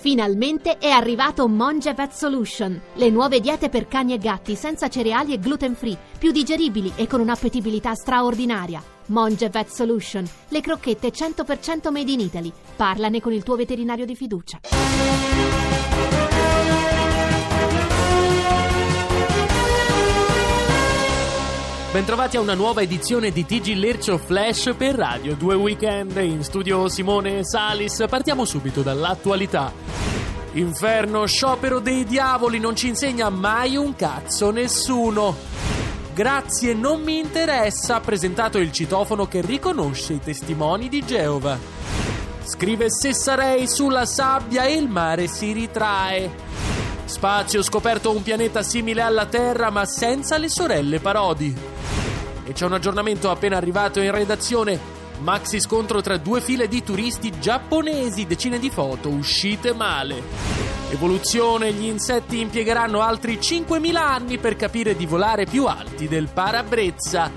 Finalmente è arrivato Monge Vet Solution, le nuove diete per cani e gatti senza cereali e gluten free, più digeribili e con un'appetibilità straordinaria. Monge Vet Solution, le crocchette 100% made in Italy. Parlane con il tuo veterinario di fiducia. Bentrovati a una nuova edizione di TG Lercio Flash per Radio 2 Weekend. In studio Simone Salis. Partiamo subito dall'attualità. Inferno, sciopero dei diavoli, non ci insegna mai un cazzo nessuno. Grazie, non mi interessa, ha presentato il citofono che riconosce i testimoni di Geova. Scrive se sarei sulla sabbia e il mare si ritrae. Spazio scoperto un pianeta simile alla Terra ma senza le sorelle Parodi. E c'è un aggiornamento appena arrivato in redazione. Maxi scontro tra due file di turisti giapponesi, decine di foto uscite male. Evoluzione, gli insetti impiegheranno altri 5.000 anni per capire di volare più alti del parabrezza.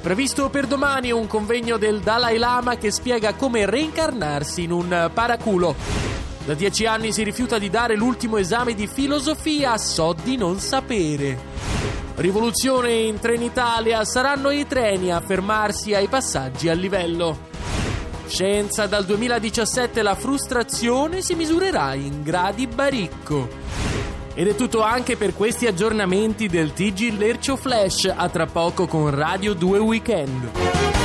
Previsto per domani un convegno del Dalai Lama che spiega come reincarnarsi in un paraculo. Da dieci anni si rifiuta di dare l'ultimo esame di filosofia, so di non sapere. Rivoluzione in Trenitalia, saranno i treni a fermarsi ai passaggi a livello. Scienza dal 2017 la frustrazione si misurerà in gradi baricco. Ed è tutto anche per questi aggiornamenti del TG Lercio Flash, a tra poco con Radio 2 Weekend.